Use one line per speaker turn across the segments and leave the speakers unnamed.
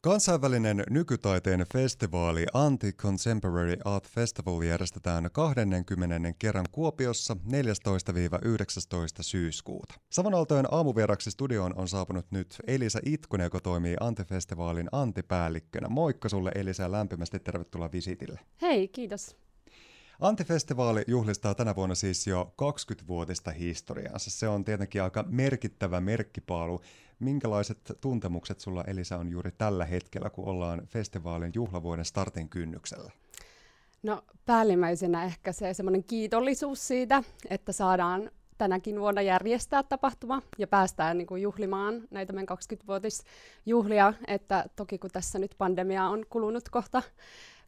Kansainvälinen nykytaiteen festivaali Anti-Contemporary Art Festival järjestetään 20. kerran Kuopiossa 14-19. syyskuuta. Savonaltojen aamuvieraksi studioon on saapunut nyt Elisa Itkunen, joka toimii Antifestivaalin antipäällikkönä. Moikka sulle Elisa ja lämpimästi tervetuloa visitille.
Hei, kiitos.
Antifestivaali juhlistaa tänä vuonna siis jo 20-vuotista historiaansa. Se on tietenkin aika merkittävä merkkipaalu Minkälaiset tuntemukset sulla Elisa on juuri tällä hetkellä, kun ollaan festivaalin juhlavuoden startin kynnyksellä?
No päällimmäisenä ehkä se semmoinen kiitollisuus siitä, että saadaan tänäkin vuonna järjestää tapahtuma ja päästään niin kuin juhlimaan näitä meidän 20-vuotisjuhlia, että toki kun tässä nyt pandemia on kulunut kohta,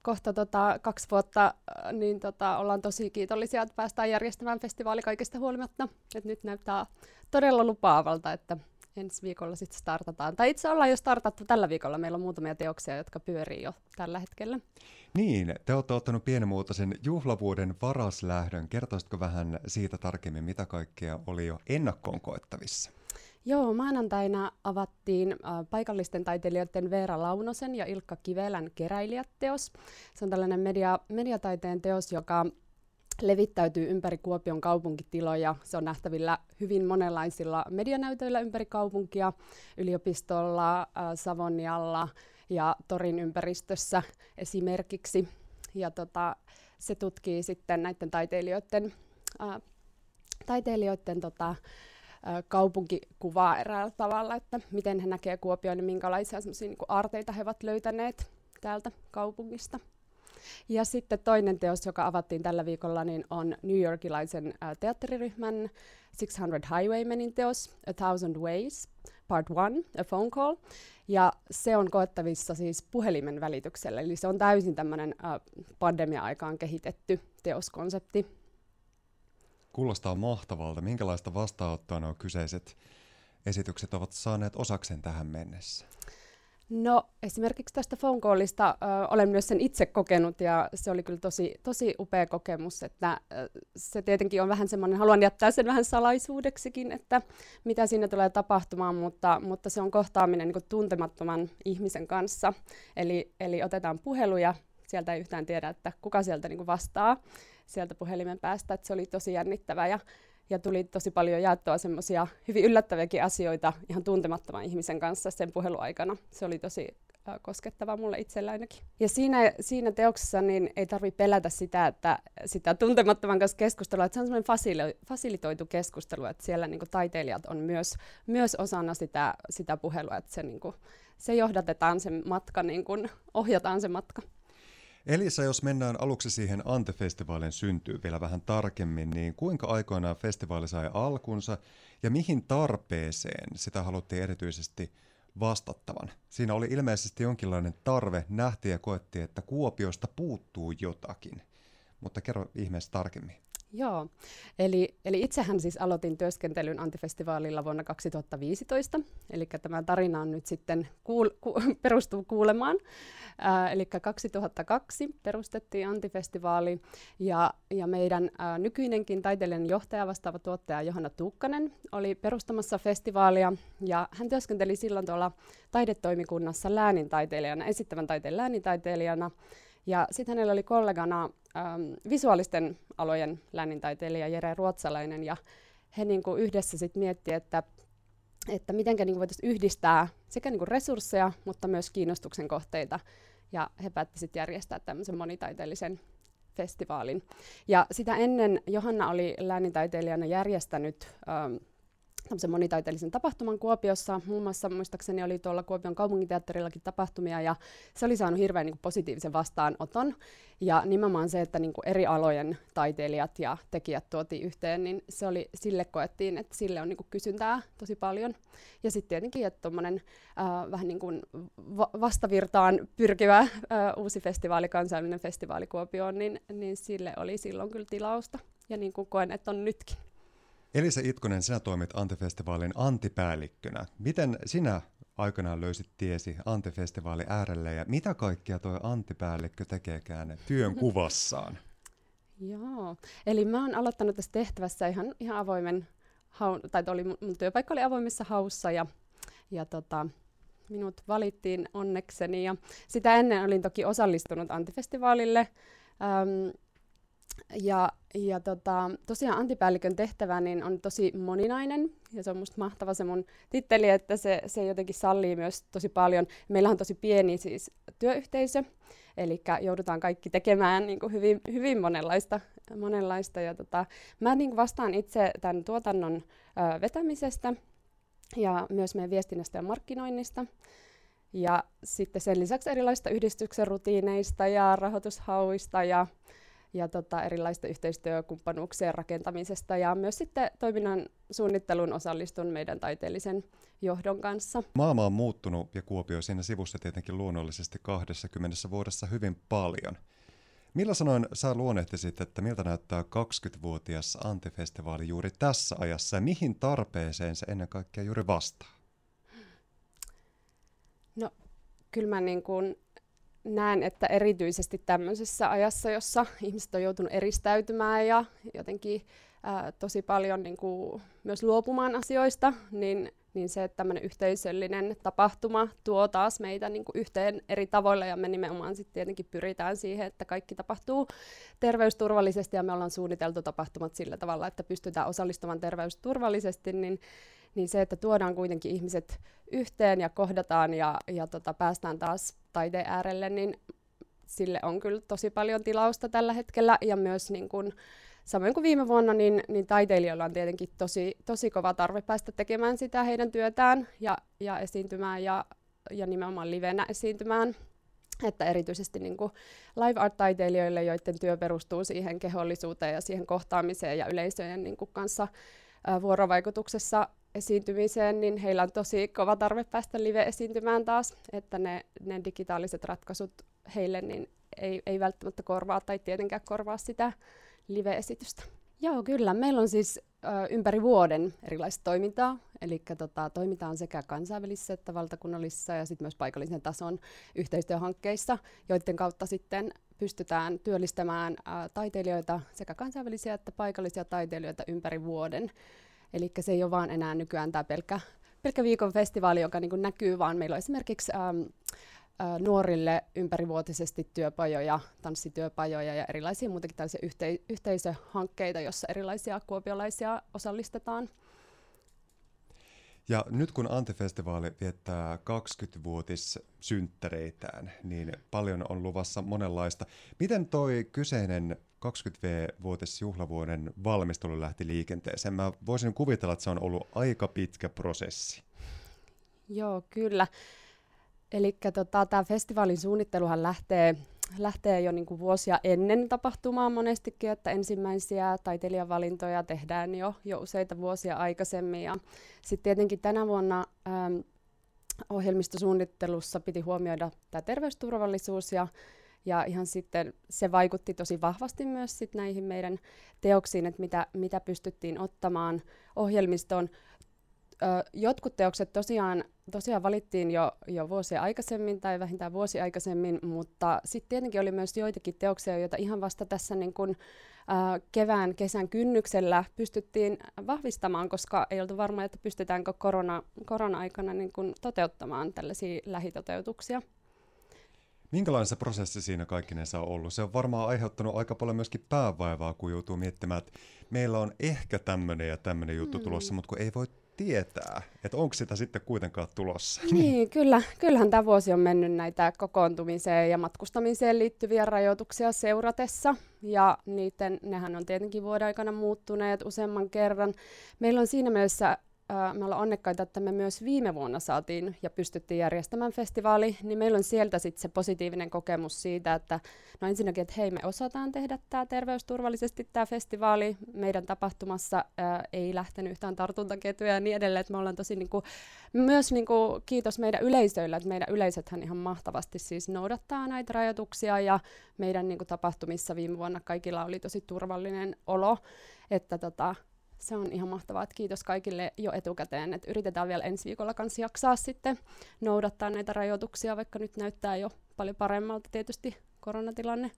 kohta tota, kaksi vuotta, niin tota, ollaan tosi kiitollisia, että päästään järjestämään festivaali kaikesta huolimatta. Et nyt näyttää todella lupaavalta, että ensi viikolla sitten startataan. Tai itse ollaan jo startattu tällä viikolla. Meillä on muutamia teoksia, jotka pyörii jo tällä hetkellä.
Niin, te olette ottanut pienimuotoisen juhlavuoden varaslähdön. Kertoisitko vähän siitä tarkemmin, mitä kaikkea oli jo ennakkoon koettavissa?
Joo, maanantaina avattiin äh, paikallisten taiteilijoiden Veera Launosen ja Ilkka Kivelän keräilijät-teos. Se on tällainen media, mediataiteen teos, joka levittäytyy ympäri Kuopion kaupunkitiloja. Se on nähtävillä hyvin monenlaisilla medianäytöillä ympäri kaupunkia, yliopistolla, äh, Savonialla ja Torin ympäristössä esimerkiksi. Ja tota, se tutkii sitten näiden taiteilijoiden, äh, taiteilijoiden tota, kaupunkikuvaa eräällä tavalla, että miten he näkevät Kuopion ja minkälaisia niin aarteita he ovat löytäneet täältä kaupungista. Ja sitten toinen teos, joka avattiin tällä viikolla, niin on New Yorkilaisen teatteriryhmän 600 Highwaymenin teos A Thousand Ways, Part 1, A Phone Call. Ja se on koettavissa siis puhelimen välityksellä, eli se on täysin tämmöinen pandemia-aikaan kehitetty teoskonsepti.
Kuulostaa mahtavalta. Minkälaista vastaanottoa nuo kyseiset esitykset ovat saaneet osakseen tähän mennessä?
No esimerkiksi tästä phone callista ö, olen myös sen itse kokenut ja se oli kyllä tosi, tosi upea kokemus, että ö, se tietenkin on vähän semmoinen, haluan jättää sen vähän salaisuudeksikin, että mitä siinä tulee tapahtumaan, mutta, mutta se on kohtaaminen niin tuntemattoman ihmisen kanssa. Eli, eli otetaan puheluja, sieltä ei yhtään tiedä, että kuka sieltä niin vastaa sieltä puhelimen päästä, että se oli tosi jännittävää ja ja tuli tosi paljon jaettua semmoisia hyvin yllättäviäkin asioita ihan tuntemattoman ihmisen kanssa sen puheluaikana. Se oli tosi äh, koskettava mulle itsellä ainakin. Ja siinä, siinä teoksessa niin ei tarvitse pelätä sitä, että sitä tuntemattoman kanssa keskustelua, että se on semmoinen fasili- fasilitoitu keskustelu, että siellä niin kuin, taiteilijat on myös, myös osana sitä, sitä puhelua, että se, niin kuin, se johdatetaan sen matka, niin kuin, ohjataan se matka.
Elisa, jos mennään aluksi siihen Ante-festivaalin syntyy vielä vähän tarkemmin, niin kuinka aikoinaan festivaali sai alkunsa ja mihin tarpeeseen sitä haluttiin erityisesti vastattavan? Siinä oli ilmeisesti jonkinlainen tarve, nähtiin ja koettiin, että Kuopiosta puuttuu jotakin. Mutta kerro ihmeessä tarkemmin.
Joo, eli, eli itsehän siis aloitin työskentelyn Antifestivaalilla vuonna 2015, eli tämä tarina on nyt sitten kuul, ku, perustuu kuulemaan. Äh, eli 2002 perustettiin Antifestivaali, ja, ja meidän äh, nykyinenkin taiteilijan johtaja, vastaava tuottaja Johanna Tuukkanen, oli perustamassa festivaalia, ja hän työskenteli silloin tuolla taidetoimikunnassa läänintaiteilijana, esittävän taiteen läänintaiteilijana, ja sitten hänellä oli kollegana ähm, visuaalisten alojen läänintaiteilija Jere Ruotsalainen, ja he niinku yhdessä sit miettivät, että, että miten niinku voitaisiin yhdistää sekä niinku resursseja, mutta myös kiinnostuksen kohteita. Ja he päättivät järjestää tämmöisen monitaiteellisen festivaalin. Ja sitä ennen Johanna oli läänintaiteilijana järjestänyt ähm, tämmöisen monitaiteellisen tapahtuman Kuopiossa. Muun muassa muistaakseni oli tuolla Kuopion kaupunginteatterillakin tapahtumia ja se oli saanut hirveän niin kuin, positiivisen vastaanoton. Ja nimenomaan se, että niin kuin, eri alojen taiteilijat ja tekijät tuotiin yhteen, niin se oli, sille koettiin, että sille on niin kuin, kysyntää tosi paljon. Ja sitten tietenkin, että tuommoinen äh, vähän niin kuin va- vastavirtaan pyrkivä äh, uusi festivaali, kansainvälinen festivaali Kuopioon, niin, niin sille oli silloin kyllä tilausta. Ja niin kuin koen, että on nytkin.
Elisa Itkonen, sinä toimit Antifestivaalin antipäällikkönä. Miten sinä aikanaan löysit tiesi Antifestivaalin äärelle ja mitä kaikkea tuo antipäällikkö tekeekään työn kuvassaan?
Joo, eli mä oon aloittanut tässä tehtävässä ihan, ihan avoimen haun, tai oli mun työpaikka oli avoimessa haussa ja, ja tota, minut valittiin onnekseni. Ja sitä ennen olin toki osallistunut antifestivaalille. Ähm, ja, ja tota, tosiaan antipäällikön tehtävä niin on tosi moninainen ja se on musta mahtava se mun titteli, että se, se jotenkin sallii myös tosi paljon. Meillä on tosi pieni siis työyhteisö, eli joudutaan kaikki tekemään niin kuin hyvin, hyvin monenlaista. monenlaista ja tota, mä niin vastaan itse tämän tuotannon ö, vetämisestä ja myös meidän viestinnästä ja markkinoinnista. Ja sitten sen lisäksi erilaisista yhdistyksen rutiineista ja rahoitushauista ja ja tota, erilaista yhteistyökumppanuuksien rakentamisesta ja myös sitten toiminnan suunnitteluun osallistun meidän taiteellisen johdon kanssa.
Maailma on muuttunut ja Kuopio siinä sivussa tietenkin luonnollisesti 20 vuodessa hyvin paljon. Millä sanoin sä luonnehtisit, että miltä näyttää 20-vuotias antifestivaali juuri tässä ajassa ja mihin tarpeeseen se ennen kaikkea juuri vastaa?
No kyllä mä niin kuin näen, että erityisesti tämmöisessä ajassa, jossa ihmiset on joutunut eristäytymään ja jotenkin ää, tosi paljon niin kuin, myös luopumaan asioista, niin, niin se, että tämmöinen yhteisöllinen tapahtuma tuo taas meitä niin kuin yhteen eri tavoilla ja me nimenomaan sitten tietenkin pyritään siihen, että kaikki tapahtuu terveysturvallisesti ja me ollaan suunniteltu tapahtumat sillä tavalla, että pystytään osallistumaan terveysturvallisesti, niin niin se, että tuodaan kuitenkin ihmiset yhteen ja kohdataan ja, ja tota, päästään taas taiteen äärelle, niin sille on kyllä tosi paljon tilausta tällä hetkellä ja myös niin kun, samoin kuin viime vuonna, niin, niin taiteilijoilla on tietenkin tosi, tosi kova tarve päästä tekemään sitä heidän työtään ja, ja esiintymään ja, ja nimenomaan livenä esiintymään. Että erityisesti niin kuin live art-taiteilijoille, joiden työ perustuu siihen kehollisuuteen ja siihen kohtaamiseen ja yleisöjen niin kuin kanssa ää, vuorovaikutuksessa esiintymiseen, niin heillä on tosi kova tarve päästä live-esiintymään taas, että ne, ne digitaaliset ratkaisut heille niin ei, ei välttämättä korvaa tai tietenkään korvaa sitä live-esitystä. Joo, kyllä. Meillä on siis ö, ympäri vuoden erilaista toimintaa, eli tota, toimitaan sekä kansainvälisissä että valtakunnallisissa ja sitten myös paikallisen tason yhteistyöhankkeissa, joiden kautta sitten pystytään työllistämään ö, taiteilijoita, sekä kansainvälisiä että paikallisia taiteilijoita ympäri vuoden. Eli se ei ole vaan enää nykyään tämä pelkkä, pelkkä viikon festivaali, joka niin näkyy, vaan meillä on esimerkiksi ähm, äh, nuorille ympärivuotisesti työpajoja, tanssityöpajoja ja erilaisia muutenkin tällaisia yhtei- yhteisöhankkeita, joissa erilaisia kuopiolaisia osallistetaan.
Ja nyt kun Antifestivaali viettää 20-vuotissynttäreitään, niin paljon on luvassa monenlaista. Miten toi kyseinen 20V-vuotisjuhlavuoden valmistelu lähti liikenteeseen? Mä voisin kuvitella, että se on ollut aika pitkä prosessi.
Joo, kyllä. Eli tota, tämä festivaalin suunnitteluhan lähtee, lähtee jo niinku vuosia ennen tapahtumaa monestikin, että ensimmäisiä taiteilijavalintoja tehdään jo, jo useita vuosia aikaisemmin. Ja sitten tietenkin tänä vuonna ähm, ohjelmistosuunnittelussa piti huomioida tämä terveysturvallisuus ja ja ihan sitten se vaikutti tosi vahvasti myös sit näihin meidän teoksiin, että mitä, mitä pystyttiin ottamaan ohjelmistoon. Ö, jotkut teokset tosiaan, tosiaan valittiin jo, jo vuosia aikaisemmin tai vähintään vuosi aikaisemmin, mutta sitten tietenkin oli myös joitakin teoksia, joita ihan vasta tässä niin kun, ö, kevään, kesän kynnyksellä pystyttiin vahvistamaan, koska ei oltu varma, että pystytäänkö korona, korona-aikana niin kun toteuttamaan tällaisia lähitoteutuksia.
Minkälainen se prosessi siinä kaikkinensa on ollut? Se on varmaan aiheuttanut aika paljon myöskin päävaivaa, kun joutuu miettimään, että meillä on ehkä tämmöinen ja tämmöinen juttu mm. tulossa, mutta kun ei voi tietää, että onko sitä sitten kuitenkaan tulossa.
Niin, kyllä. Kyllähän tämä vuosi on mennyt näitä kokoontumiseen ja matkustamiseen liittyviä rajoituksia seuratessa. Ja niiden, nehän on tietenkin vuoden aikana muuttuneet useamman kerran. Meillä on siinä mielessä me ollaan onnekkaita, että me myös viime vuonna saatiin ja pystyttiin järjestämään festivaali, niin meillä on sieltä sitten se positiivinen kokemus siitä, että no ensinnäkin, että hei, me osataan tehdä tämä terveysturvallisesti tämä festivaali. Meidän tapahtumassa ää, ei lähtenyt yhtään tartuntaketjuja ja niin edelleen, että me ollaan tosi niinku, myös niinku, kiitos meidän yleisöillä, että meidän yleisöthän ihan mahtavasti siis noudattaa näitä rajoituksia ja meidän niinku, tapahtumissa viime vuonna kaikilla oli tosi turvallinen olo, että tota, se on ihan mahtavaa, että kiitos kaikille jo etukäteen, että yritetään vielä ensi viikolla kanssa jaksaa sitten noudattaa näitä rajoituksia, vaikka nyt näyttää jo paljon paremmalta tietysti koronatilanne.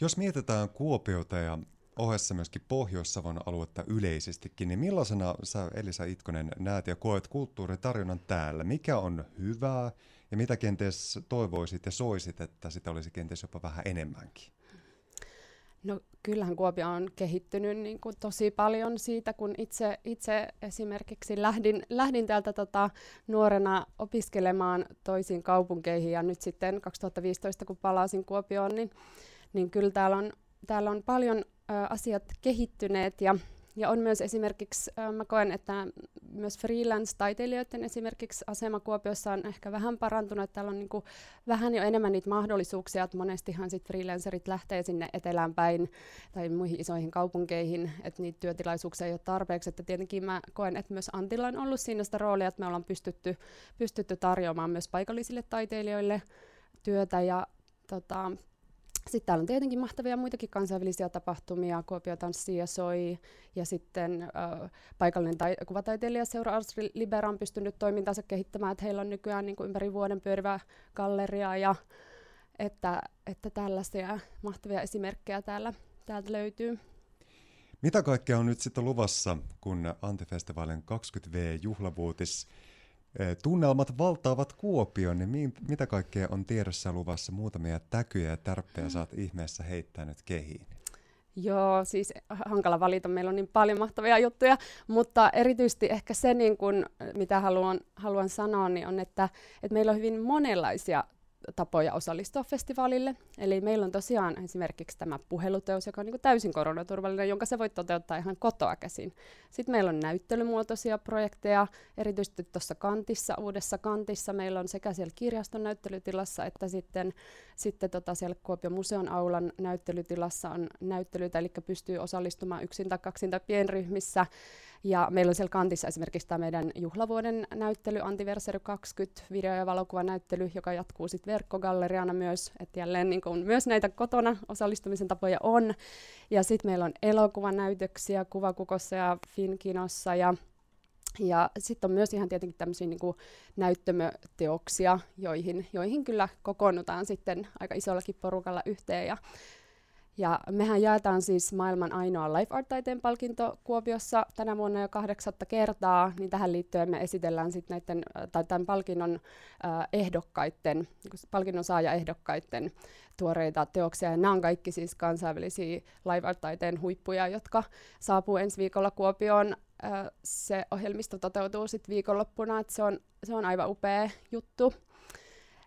Jos mietitään Kuopiota ja ohessa myöskin Pohjois-Savon aluetta yleisestikin, niin millaisena sä Elisa Itkonen näet ja koet kulttuuritarjonnan täällä? Mikä on hyvää ja mitä kenties toivoisit ja soisit, että sitä olisi kenties jopa vähän enemmänkin?
No kyllähän Kuopio on kehittynyt niin kuin tosi paljon siitä, kun itse, itse esimerkiksi lähdin, lähdin täältä tota, nuorena opiskelemaan toisiin kaupunkeihin ja nyt sitten 2015 kun palasin Kuopioon, niin, niin kyllä täällä on, täällä on paljon ä, asiat kehittyneet ja ja on myös esimerkiksi, mä koen, että myös freelance-taiteilijoiden esimerkiksi asema Kuopiossa on ehkä vähän parantunut, että täällä on niin kuin vähän jo enemmän niitä mahdollisuuksia, että monestihan sit freelancerit lähtee sinne etelään päin tai muihin isoihin kaupunkeihin, että niitä työtilaisuuksia ei ole tarpeeksi, että tietenkin mä koen, että myös Antilla on ollut siinä sitä roolia, että me ollaan pystytty, pystytty tarjoamaan myös paikallisille taiteilijoille työtä. Ja tota, sitten täällä on tietenkin mahtavia muitakin kansainvälisiä tapahtumia, Kuopio Tanssi ja Soi, ja sitten äh, paikallinen tai- kuvataiteilija Seura Ars Libera on pystynyt toimintansa kehittämään, että heillä on nykyään niin kuin ympäri vuoden pyörivä galleria, ja että, että tällaisia mahtavia esimerkkejä täällä, täältä löytyy.
Mitä kaikkea on nyt sitten luvassa, kun Antifestivaalin 20V-juhlavuotis tunnelmat valtaavat Kuopion, niin mitä kaikkea on tiedossa luvassa? Muutamia täkyjä ja tärppejä saat ihmeessä heittää nyt kehiin.
Joo, siis hankala valita, meillä on niin paljon mahtavia juttuja, mutta erityisesti ehkä se, niin kun, mitä haluan, haluan sanoa, niin on, että, että meillä on hyvin monenlaisia tapoja osallistua festivaalille. Eli meillä on tosiaan esimerkiksi tämä puheluteos, joka on niin täysin koronaturvallinen, jonka se voi toteuttaa ihan kotoa käsin. Sitten meillä on näyttelymuotoisia projekteja, erityisesti tuossa kantissa, uudessa kantissa. Meillä on sekä siellä kirjaston näyttelytilassa että sitten, sitten tota siellä Kuopion museon aulan näyttelytilassa on näyttelyitä, eli pystyy osallistumaan yksin tai kaksin tai pienryhmissä. Ja meillä on siellä kantissa esimerkiksi tämä meidän juhlavuoden näyttely, Antiversary 20, video- ja valokuvanäyttely, joka jatkuu sitten verkkogalleriana myös, että jälleen niin kun myös näitä kotona osallistumisen tapoja on. Ja sitten meillä on elokuvanäytöksiä Kuvakukossa ja Finkinossa ja ja sitten on myös ihan tietenkin tämmöisiä niin näyttömöteoksia, joihin, joihin kyllä kokoonnutaan sitten aika isollakin porukalla yhteen. Ja ja mehän jaetaan siis maailman ainoa Life Art-taiteen palkinto Kuopiossa tänä vuonna jo kahdeksatta kertaa, niin tähän liittyen me esitellään sitten näiden, tai tämän palkinnon äh, ehdokkaiden, palkinnon saaja-ehdokkaiden tuoreita teoksia. Ja nämä on kaikki siis kansainvälisiä Live Art-taiteen huippuja, jotka saapuu ensi viikolla Kuopioon. Äh, se ohjelmisto toteutuu sitten viikonloppuna, että se on, se on aivan upea juttu.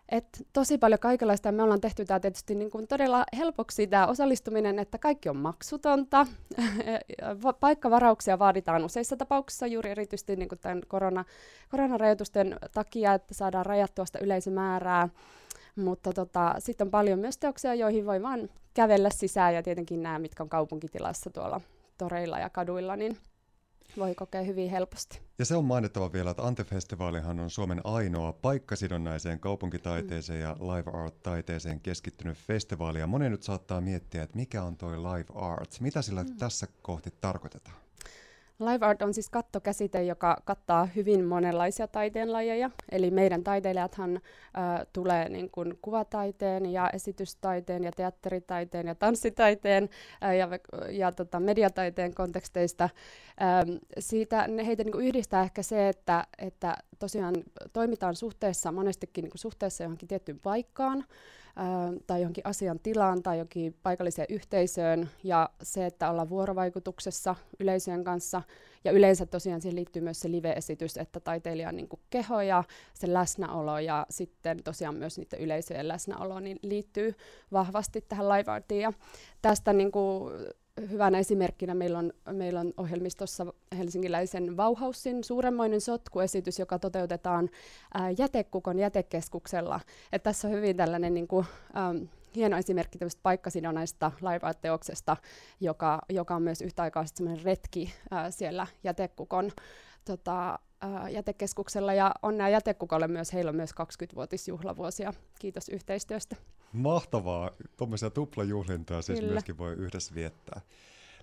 Et tosi paljon kaikenlaista. Me ollaan tehty tämä tietysti niin kuin todella helpoksi tämä osallistuminen, että kaikki on maksutonta. Paikkavarauksia vaaditaan useissa tapauksissa juuri erityisesti niin kuin tämän korona, koronarajoitusten takia, että saadaan rajattua sitä yleisömäärää. Mutta tota, sitten on paljon myös teoksia, joihin voi vain kävellä sisään ja tietenkin nämä, mitkä on kaupunkitilassa tuolla toreilla ja kaduilla, niin voi kokea hyvin helposti.
Ja se on mainittava vielä, että Antefestivaalihan on Suomen ainoa paikkasidonnaiseen kaupunkitaiteeseen mm. ja live art-taiteeseen keskittynyt festivaali. Ja moni nyt saattaa miettiä, että mikä on toi live art, mitä sillä mm. tässä kohti tarkoitetaan?
Live art on siis kattokäsite, joka kattaa hyvin monenlaisia taiteenlajeja. Eli meidän taiteilijathan äh, tulee niin kuin kuvataiteen ja esitystaiteen ja teatteritaiteen ja tanssitaiteen äh, ja, ja tota, mediataiteen konteksteista. Ähm, siitä heitä niin kuin yhdistää ehkä se, että, että tosiaan toimitaan suhteessa monestikin niin kuin suhteessa johonkin tiettyyn paikkaan tai johonkin asian tilaan tai johonkin paikalliseen yhteisöön. Ja se, että ollaan vuorovaikutuksessa yleisöjen kanssa ja yleensä tosiaan siihen liittyy myös se live-esitys, että taiteilijan niin keho ja se läsnäolo ja sitten tosiaan myös niiden yleisöjen läsnäolo niin liittyy vahvasti tähän live artiin. Ja tästä niin kuin hyvänä esimerkkinä meillä on, meillä on ohjelmistossa helsinkiläisen Vauhaussin suuremmoinen sotkuesitys, joka toteutetaan ää, Jätekukon jätekeskuksella. Et tässä on hyvin tällainen niin kuin, äm, hieno esimerkki tämmöistä paikkasidonnaista live teoksesta joka, joka on myös yhtä aikaa retki ää, siellä Jätekukon tota, ää, jätekeskuksella. Ja onnea Jätekukolle myös, heillä on myös 20-vuotisjuhlavuosia. Kiitos yhteistyöstä.
Mahtavaa. Tuommoisia tuplajuhlintoja siis Kyllä. myöskin voi yhdessä viettää.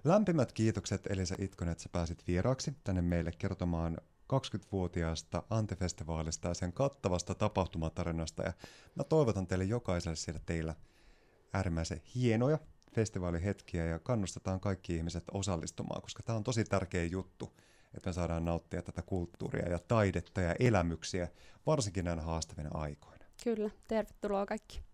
Lämpimät kiitokset Elisa Itkonen, että sä pääsit vieraaksi tänne meille kertomaan 20-vuotiaasta Antifestivaalista ja sen kattavasta tapahtumatarinasta. Ja mä toivotan teille jokaiselle siellä teillä äärimmäisen hienoja festivaalihetkiä ja kannustetaan kaikki ihmiset osallistumaan, koska tämä on tosi tärkeä juttu, että me saadaan nauttia tätä kulttuuria ja taidetta ja elämyksiä, varsinkin näin haastavina aikoina.
Kyllä, tervetuloa kaikki.